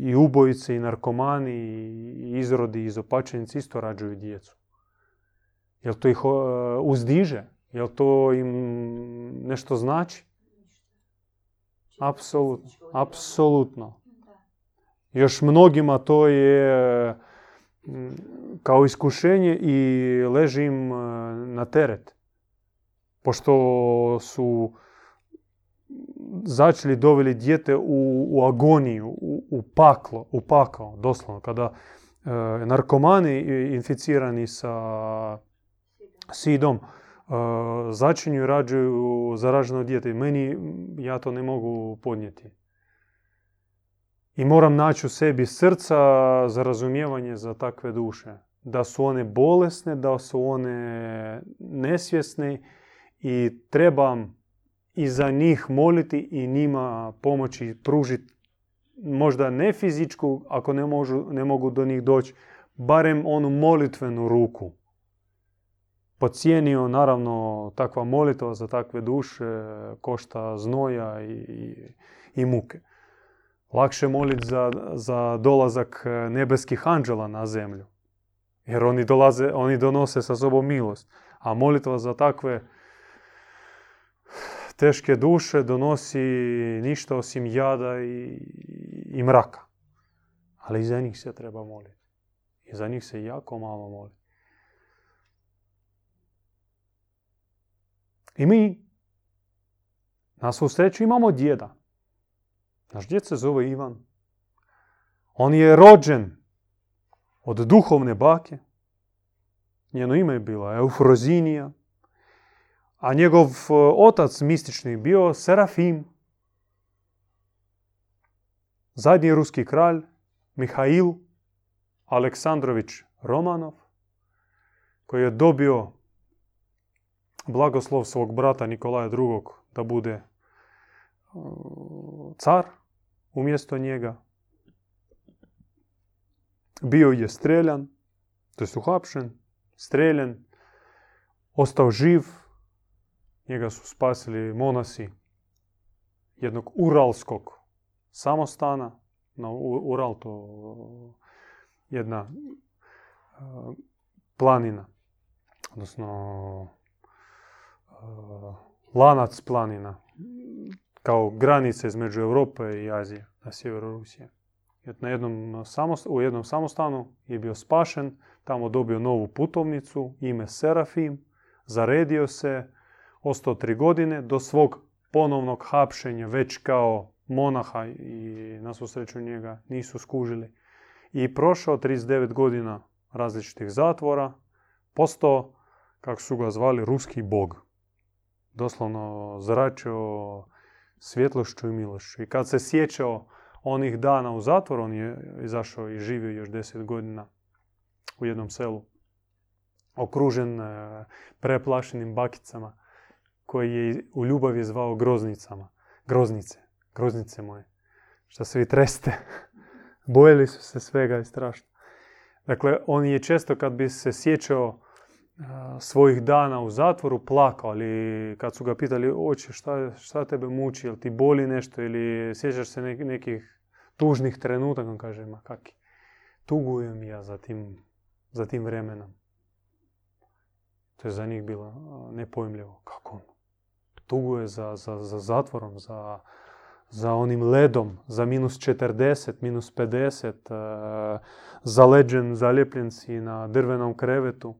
i ubojice, i narkomani, i izrodi, i izopačenici isto rađuju djecu. Jel to ih e, uzdiže? Jel to im nešto znači? Apsolutno. Apsolutno. Još mnogima to je kao iskušenje i leži im e, na teret. Pošto su začeli doveli dijete u, u agoniju, u, u paklo, u pakao, doslovno. Kada e, narkomani inficirani sa sidom uh, začinju i rađuju zaraženo dijete. Meni, ja to ne mogu podnijeti. I moram naći u sebi srca za razumijevanje za takve duše. Da su one bolesne, da su one nesvjesne i trebam i za njih moliti i njima pomoći pružiti možda ne fizičku, ako ne, ne mogu do njih doći, barem onu molitvenu ruku pocijenio, naravno takva molitva za takve duše košta znoja i, i, muke. Lakše moliti za, za dolazak nebeskih anđela na zemlju. Jer oni, dolaze, oni donose sa sobom milost. A molitva za takve teške duše donosi ništa osim jada i, i mraka. Ali i za njih se treba moliti. I za njih se jako malo moli. I mi na svu imamo djeda. Naš djed se zove Ivan. On je rođen od duhovne bake. Njeno ime je bila Eufrozinija. A njegov e, otac mistični bio Serafim. Zadnji ruski kralj Mihail Aleksandrović Romanov koji je dobio blagoslov svog brata Nikolaja II. da bude e, car umjesto njega. Bio je streljan, to je uhapšen, streljan, ostao živ. Njega su spasili monasi jednog uralskog samostana. Na Ural to jedna e, planina, odnosno e, lanac planina, kao granice između Europe i Azije na sjeveru Rusije. Na jednom u jednom samostanu je bio spašen, tamo dobio novu putovnicu, ime Serafim, zaredio se, ostao tri godine do svog ponovnog hapšenja već kao monaha i na svu njega nisu skužili. I prošao 39 godina različitih zatvora, postao, kako su ga zvali, ruski bog. Doslovno zračio svjetlošću i milošću. I kad se sjećao onih dana u zatvoru, on je izašao i živio još 10 godina u jednom selu, okružen e, preplašenim bakicama, koji je u ljubavi zvao groznicama. Groznice, groznice moje. Što se vi treste. Bojili su se svega i strašno. Dakle, on je često kad bi se sjećao svojih dana u zatvoru plakao, ali kad su ga pitali, oče, šta, šta tebe muči, jel ti boli nešto ili sjećaš se nekih tužnih trenutaka, on kaže, ma kaki, tugujem ja za tim, za tim vremenom. To je za njih bilo nepojmljivo. Kako on? Tuguje za, za, za zatvorom, za, za onim ledom, za minus 40, minus 50, zaleđen, zaljepljen si na drvenom krevetu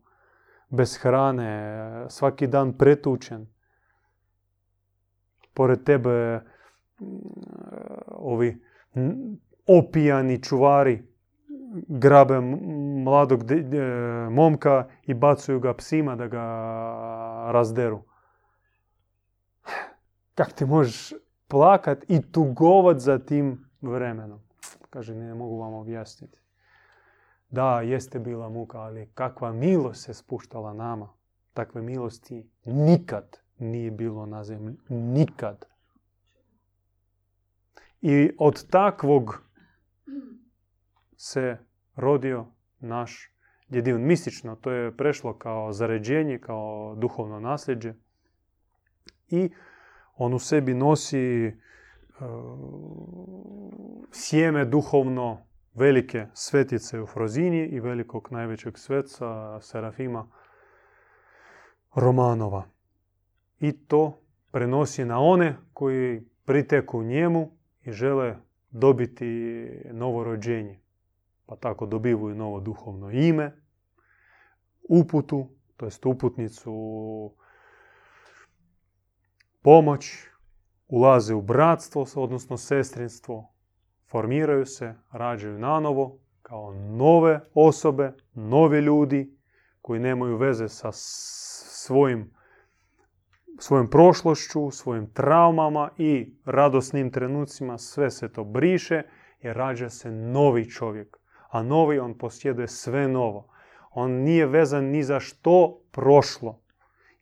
bez hrane, svaki dan pretučen. Pored tebe mm, ovi opijani čuvari grabe mladog momka i bacuju ga psima da ga razderu. Kak ti možeš plakat i tugovat za tim vremenom? Kaže, ne mogu vam objasniti. Da, jeste bila muka, ali kakva milost se spuštala nama. Takve milosti nikad nije bilo na zemlji. Nikad. I od takvog se rodio naš djedivn. Mistično to je prešlo kao zaređenje, kao duhovno nasljeđe. I on u sebi nosi uh, sjeme duhovno velike svetice u Frozini i velikog najvećeg sveca Serafima Romanova. I to prenosi na one koji priteku njemu i žele dobiti novo rođenje. Pa tako dobivaju novo duhovno ime, uputu, to jest uputnicu, pomoć, ulaze u bratstvo, odnosno sestrinstvo, formiraju se, rađaju nanovo kao nove osobe, novi ljudi koji nemaju veze sa svojim, svojim prošlošću, svojim traumama i radosnim trenucima. Sve se to briše i rađa se novi čovjek. A novi on posjeduje sve novo. On nije vezan ni za što prošlo.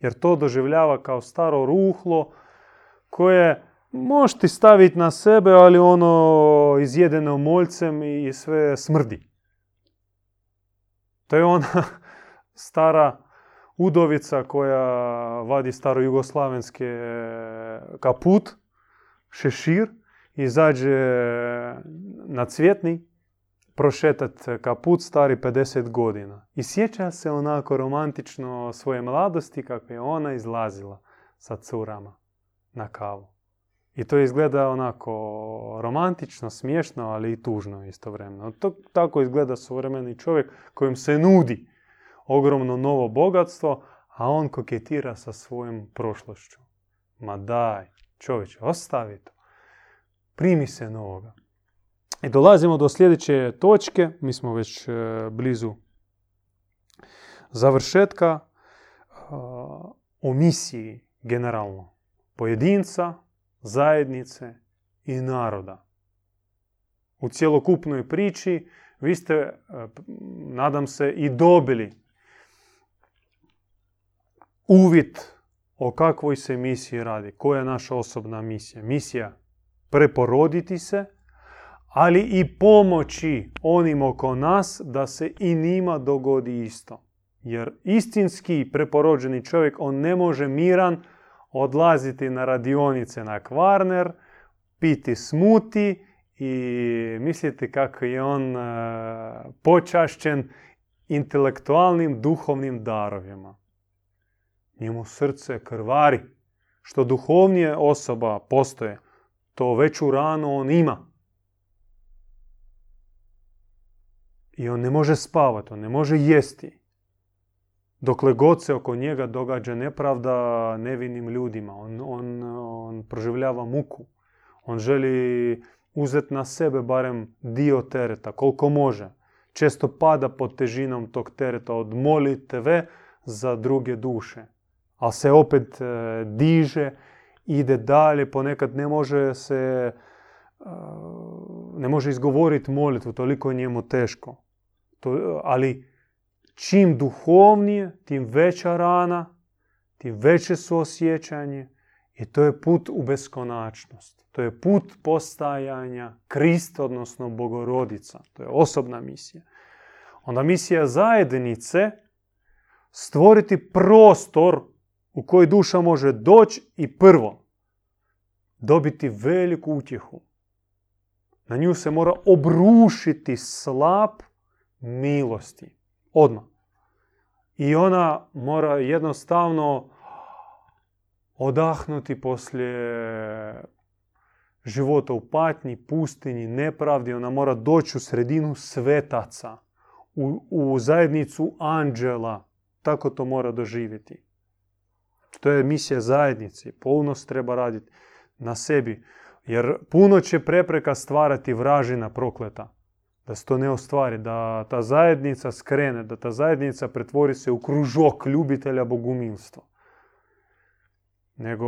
Jer to doživljava kao staro ruhlo koje možeš ti staviti na sebe, ali ono izjedeno moljcem i sve smrdi. To je ona stara udovica koja vadi staro jugoslavenske kaput, šešir, izađe na cvjetni, prošetat kaput stari 50 godina. I sjeća se onako romantično svoje mladosti kako je ona izlazila sa curama na kavu. I to izgleda onako romantično, smiješno, ali i tužno istovremeno. To, tako izgleda suvremeni čovjek kojem se nudi ogromno novo bogatstvo, a on koketira sa svojom prošlošću. Ma daj, čovječe, ostavi to. Primi se novoga. I dolazimo do sljedeće točke, mi smo već e, blizu završetka o misiji generalno pojedinca, zajednice i naroda. U cjelokupnoj priči vi ste, e, nadam se, i dobili uvid o kakvoj se misiji radi, koja je naša osobna misija. Misija preporoditi se, ali i pomoći onim oko nas da se i njima dogodi isto. Jer istinski preporođeni čovjek, on ne može miran odlaziti na radionice na Kvarner, piti smuti i misliti kako je on e, počašćen intelektualnim duhovnim darovima. Njemu srce krvari. Što duhovnije osoba postoje, to veću ranu on ima. I on ne može spavati, on ne može jesti. Dokle god se oko njega događa nepravda nevinim ljudima, on, on, on proživljava muku. On želi uzeti na sebe barem dio tereta, koliko može. Često pada pod težinom tog tereta od molitve za druge duše. Ali se opet e, diže, ide dalje, ponekad ne može se e, ne može izgovoriti molitvu, toliko je njemu teško. To, ali čim duhovnije, tim veća rana, tim veće suosjećanje i to je put u beskonačnost. To je put postajanja Krista, odnosno Bogorodica. To je osobna misija. Onda misija zajednice stvoriti prostor u koji duša može doći i prvo dobiti veliku utjehu. Na nju se mora obrušiti slap milosti. Odmah. I ona mora jednostavno odahnuti poslije života u patnji, pustinji, nepravdi. Ona mora doći u sredinu svetaca, u, u zajednicu anđela. Tako to mora doživjeti. To je misija zajednice. Polnost treba raditi na sebi. Jer puno će prepreka stvarati vražina prokleta da se to ne ostvari, da ta zajednica skrene, da ta zajednica pretvori se u kružok ljubitelja bogumilstva. Nego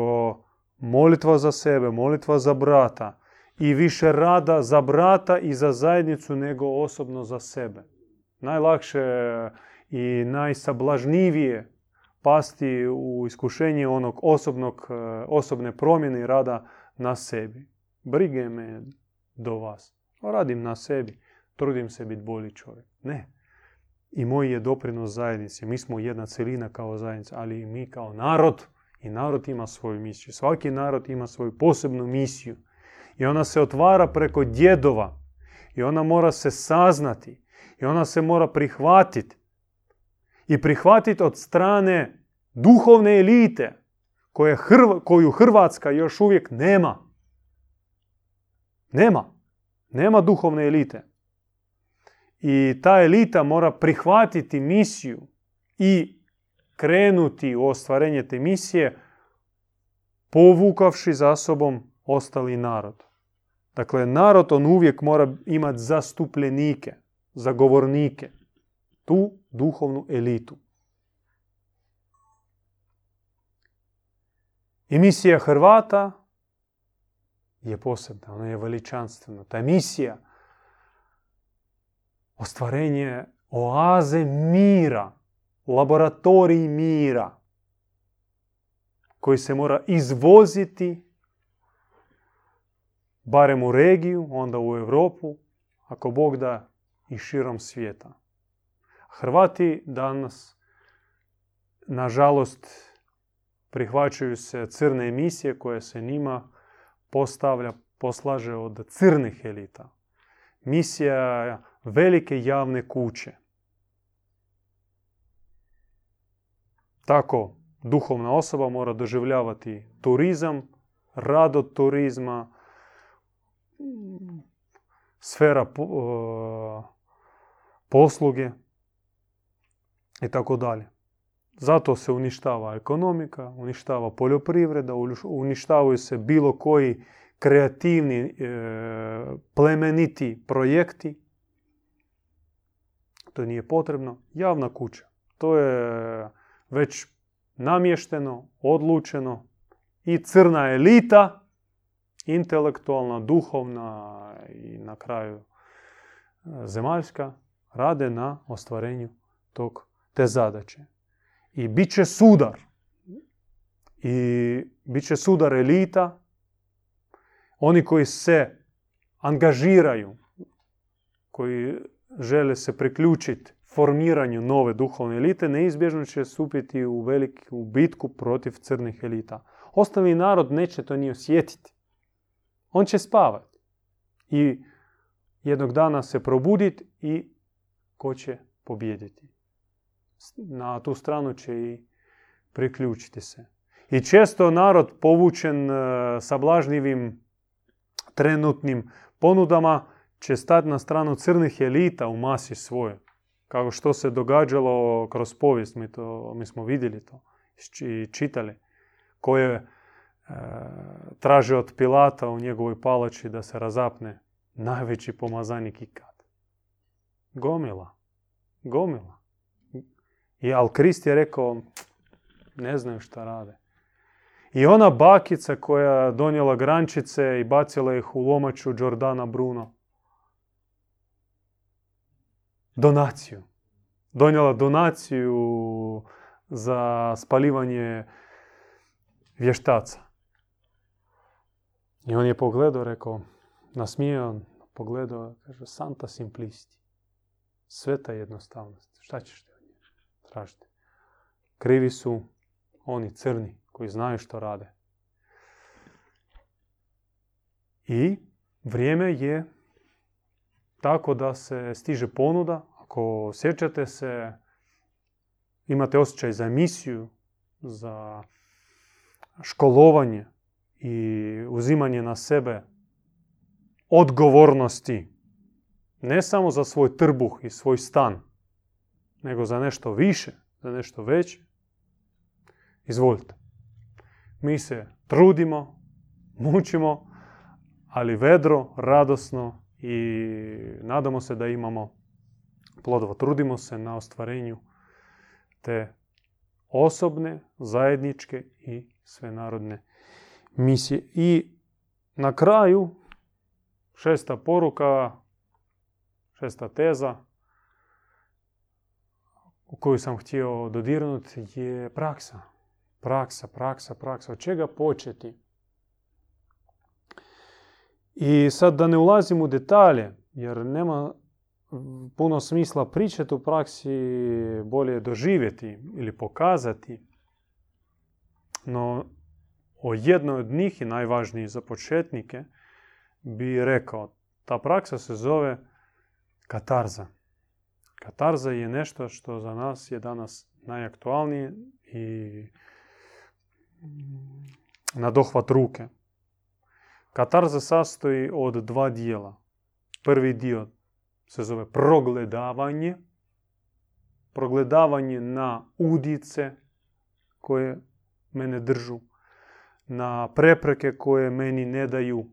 molitva za sebe, molitva za brata i više rada za brata i za zajednicu nego osobno za sebe. Najlakše i najsablažnivije pasti u iskušenje onog osobnog, osobne promjene i rada na sebi. Brige me do vas. Radim na sebi trudim se biti bolji čovjek. Ne. I moj je doprinos zajednici. Mi smo jedna celina kao zajednica, ali i mi kao narod. I narod ima svoju misiju. Svaki narod ima svoju posebnu misiju. I ona se otvara preko djedova. I ona mora se saznati. I ona se mora prihvatiti. I prihvatiti od strane duhovne elite koje koju Hrvatska još uvijek nema. Nema. Nema duhovne elite. I ta elita mora prihvatiti misiju i krenuti u ostvarenje te misije povukavši za sobom ostali narod. Dakle, narod on uvijek mora imati zastupljenike, zagovornike, tu duhovnu elitu. I misija Hrvata je posebna, ona je veličanstvena. Ta misija ostvarenje oaze mira, laboratorij mira, koji se mora izvoziti barem u regiju, onda u Europu, ako Bog da i širom svijeta. Hrvati danas, nažalost, prihvaćaju se crne emisije koje se njima postavlja, poslaže od crnih elita. Misija velike javne kuće. Tako duhovna osoba mora doživljavati turizam rad od turizma, sfera posluge i tako dalje. Zato se uništava ekonomika, uništava poljoprivreda, uništavaju se bilo koji kreativni, e, plemeniti projekti. To nije potrebno. Javna kuća. To je već namješteno, odlučeno i crna elita, intelektualna, duhovna i na kraju e, zemaljska, rade na ostvarenju tog, te zadaće. I bit će sudar. I bit će sudar elita, oni koji se angažiraju, koji žele se priključiti formiranju nove duhovne elite, neizbježno će stupiti u veliku bitku protiv crnih elita. Ostali narod neće to ni osjetiti. On će spavati. I jednog dana se probuditi i ko će pobijediti. Na tu stranu će i priključiti se. I često narod povučen e, sablažnjivim trenutnim ponudama će stati na stranu crnih elita u masi svoje. Kako što se događalo kroz povijest, mi, to, mi smo vidjeli to i čitali. Koje e, traže od Pilata u njegovoj palači da se razapne najveći pomazanik ikad. Gomila. Gomila. I Al Krist je rekao, ne znaju šta rade. I ona bakica koja donijela grančice i bacila ih u lomaču Jordana Bruno. Donaciju. Donijela donaciju za spalivanje vještaca. I on je pogledao, rekao, nasmijao, pogledao, kaže, Santa Simplisti. Sveta jednostavnost. Šta ćeš te od tražiti? Krivi su oni crni koji znaju što rade. I vrijeme je tako da se stiže ponuda. Ako sjećate se, imate osjećaj za emisiju, za školovanje i uzimanje na sebe odgovornosti. Ne samo za svoj trbuh i svoj stan, nego za nešto više, za nešto veće. Izvolite. Mi se trudimo, mučimo, ali vedro, radosno i nadamo se da imamo plodova. Trudimo se na ostvarenju te osobne, zajedničke i svenarodne misije. I na kraju šesta poruka, šesta teza u koju sam htio dodirnuti je praksa praksa, praksa, praksa. Od čega početi? I sad da ne ulazim u detalje, jer nema puno smisla pričati u praksi, bolje doživjeti ili pokazati. No, o jednoj od njih i najvažniji za početnike bi rekao, ta praksa se zove katarza. Katarza je nešto što za nas je danas najaktualnije i na dohvat ruke. Katarza sastoji od dva dijela. Prvi dio se zove progledavanje. Progledavanje na udice koje mene držu. Na prepreke koje meni ne daju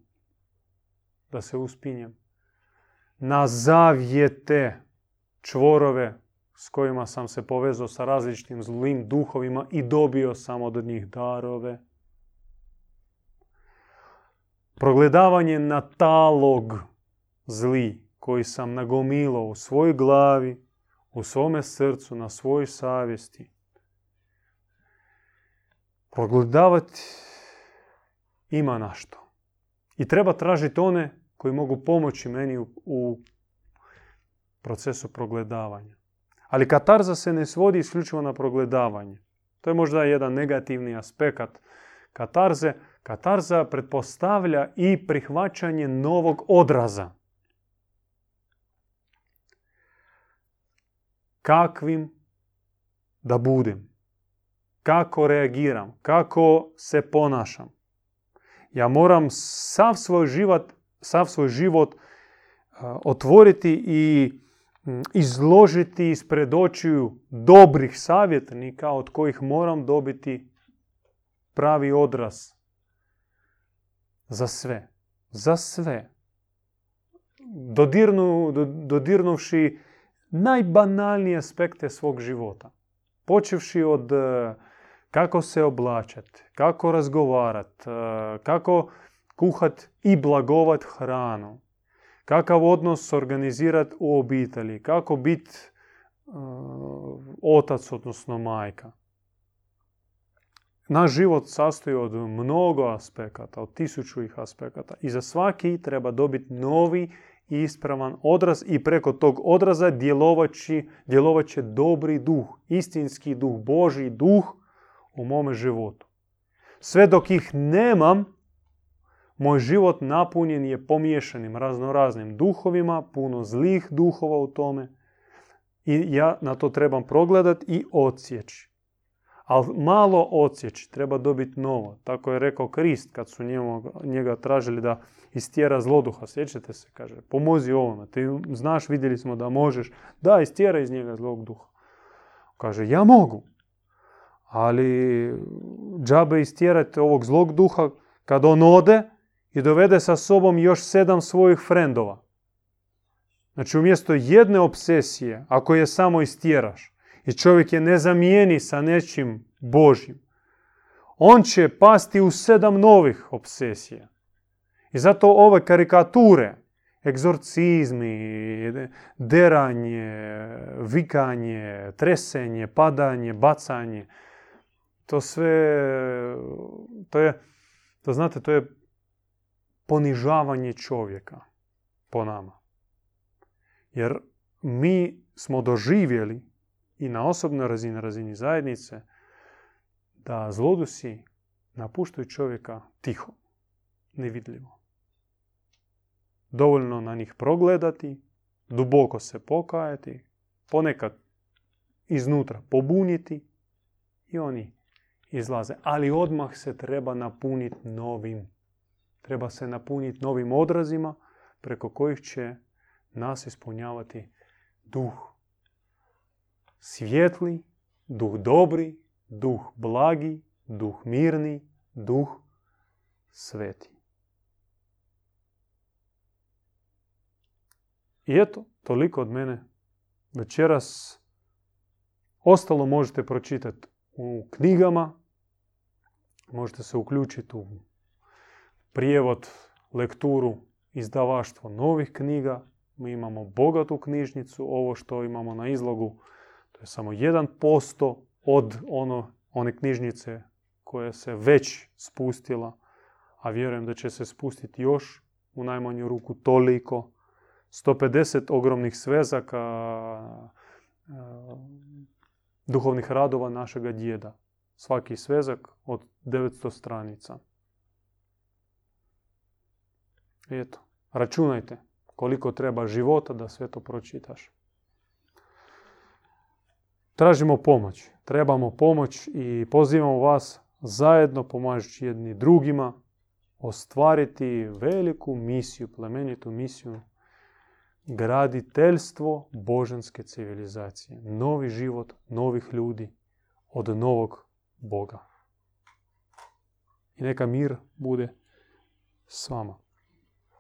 da se uspinjem. Na zavjete čvorove s kojima sam se povezao sa različitim zlim duhovima i dobio sam od njih darove. Progledavanje na talog zli koji sam nagomilao u svojoj glavi, u svome srcu, na svojoj savjesti. Progledavati ima našto. I treba tražiti one koji mogu pomoći meni u procesu progledavanja. Ali katarza se ne svodi isključivo na progledavanje. To je možda jedan negativni aspekt katarze. Katarza pretpostavlja i prihvaćanje novog odraza. Kakvim da budem? Kako reagiram? Kako se ponašam? Ja moram sav svoj život, sav svoj život otvoriti i izložiti ispred očiju dobrih savjetnika od kojih moram dobiti pravi odraz za sve. Za sve. Dodirnu, dodirnuvši najbanalnije aspekte svog života. Počevši od e, kako se oblačati, kako razgovarati, e, kako kuhat i blagovat hranu, kakav odnos organizirati u obitelji, kako biti e, otac, odnosno majka. Naš život sastoji od mnogo aspekata, od tisuću ih aspekata. I za svaki treba dobiti novi i ispravan odraz i preko tog odraza djelovat će dobri duh, istinski duh, Boži duh u mome životu. Sve dok ih nemam, moj život napunjen je pomiješanim raznoraznim duhovima, puno zlih duhova u tome. I ja na to trebam progledati i odsjeći. Ali malo odsjeći, treba dobiti novo. Tako je rekao Krist kad su njega tražili da istjera zloduha. Sjećate se, kaže, pomozi ovome. Ti znaš, vidjeli smo da možeš. Da, istjera iz njega zlog duha. Kaže, ja mogu. Ali džabe istjerati ovog zlog duha kad on ode i dovede sa sobom još sedam svojih frendova. Znači umjesto jedne obsesije, ako je samo istjeraš, i čovjek je ne zamijeni sa nečim Božjim, on će pasti u sedam novih obsesija. I zato ove karikature, egzorcizmi, deranje, vikanje, tresenje, padanje, bacanje, to sve, to je, to znate, to je ponižavanje čovjeka po nama. Jer mi smo doživjeli i na osobnoj razini, na razini zajednice, da zlodusi napuštaju čovjeka tiho, nevidljivo. Dovoljno na njih progledati, duboko se pokajati, ponekad iznutra pobuniti i oni izlaze. Ali odmah se treba napuniti novim. Treba se napuniti novim odrazima preko kojih će nas ispunjavati duh svjetli, duh dobri, duh blagi, duh mirni, duh sveti. I eto, toliko od mene. Večeras ostalo možete pročitati u knjigama, možete se uključiti u prijevod, lekturu, izdavaštvo novih knjiga. Mi imamo bogatu knjižnicu, ovo što imamo na izlogu je samo 1% od ono, one knjižnice koja se već spustila, a vjerujem da će se spustiti još u najmanju ruku toliko. 150 ogromnih svezaka e, duhovnih radova našega djeda. Svaki svezak od 900 stranica. Eto, računajte koliko treba života da sve to pročitaš. Tražimo pomoć. Trebamo pomoć i pozivamo vas zajedno pomažući jedni drugima ostvariti veliku misiju, plemenitu misiju graditeljstvo božanske civilizacije. Novi život novih ljudi od novog Boga. I neka mir bude s vama.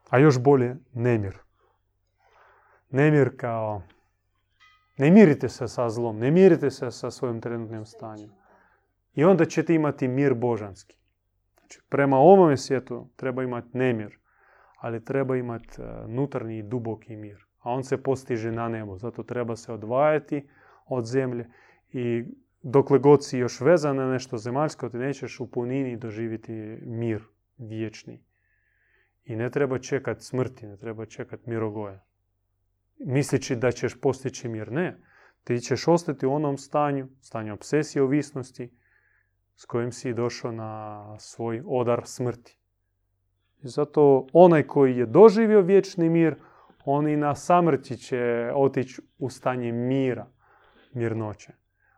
A još bolje nemir. Nemir kao ne mirite se sa zlom, ne mirite se sa svojim trenutnim stanjem. I onda ćete imati mir božanski. Znači, prema ovome svijetu treba imati nemir, ali treba imati e, nutarnji i duboki mir. A on se postiže na nebu, zato treba se odvajati od zemlje i dokle god si još vezan na nešto zemaljsko, ti nećeš u punini doživjeti mir vječni. I ne treba čekati smrti, ne treba čekati mirogoja misleći da ćeš postići mir. Ne, ti ćeš ostati u onom stanju, stanju obsesije ovisnosti s kojim si došao na svoj odar smrti. I zato onaj koji je doživio vječni mir, on i na samrti će otići u stanje mira, mirnoće.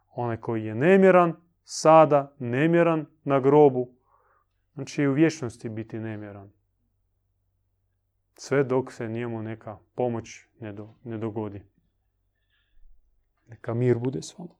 Onaj koji je nemiran, sada nemiran na grobu, Znači i u vječnosti biti nemjeran. Sve dok se njemu neka pomoć ne, do, ne dogodi. Neka mir bude s vama.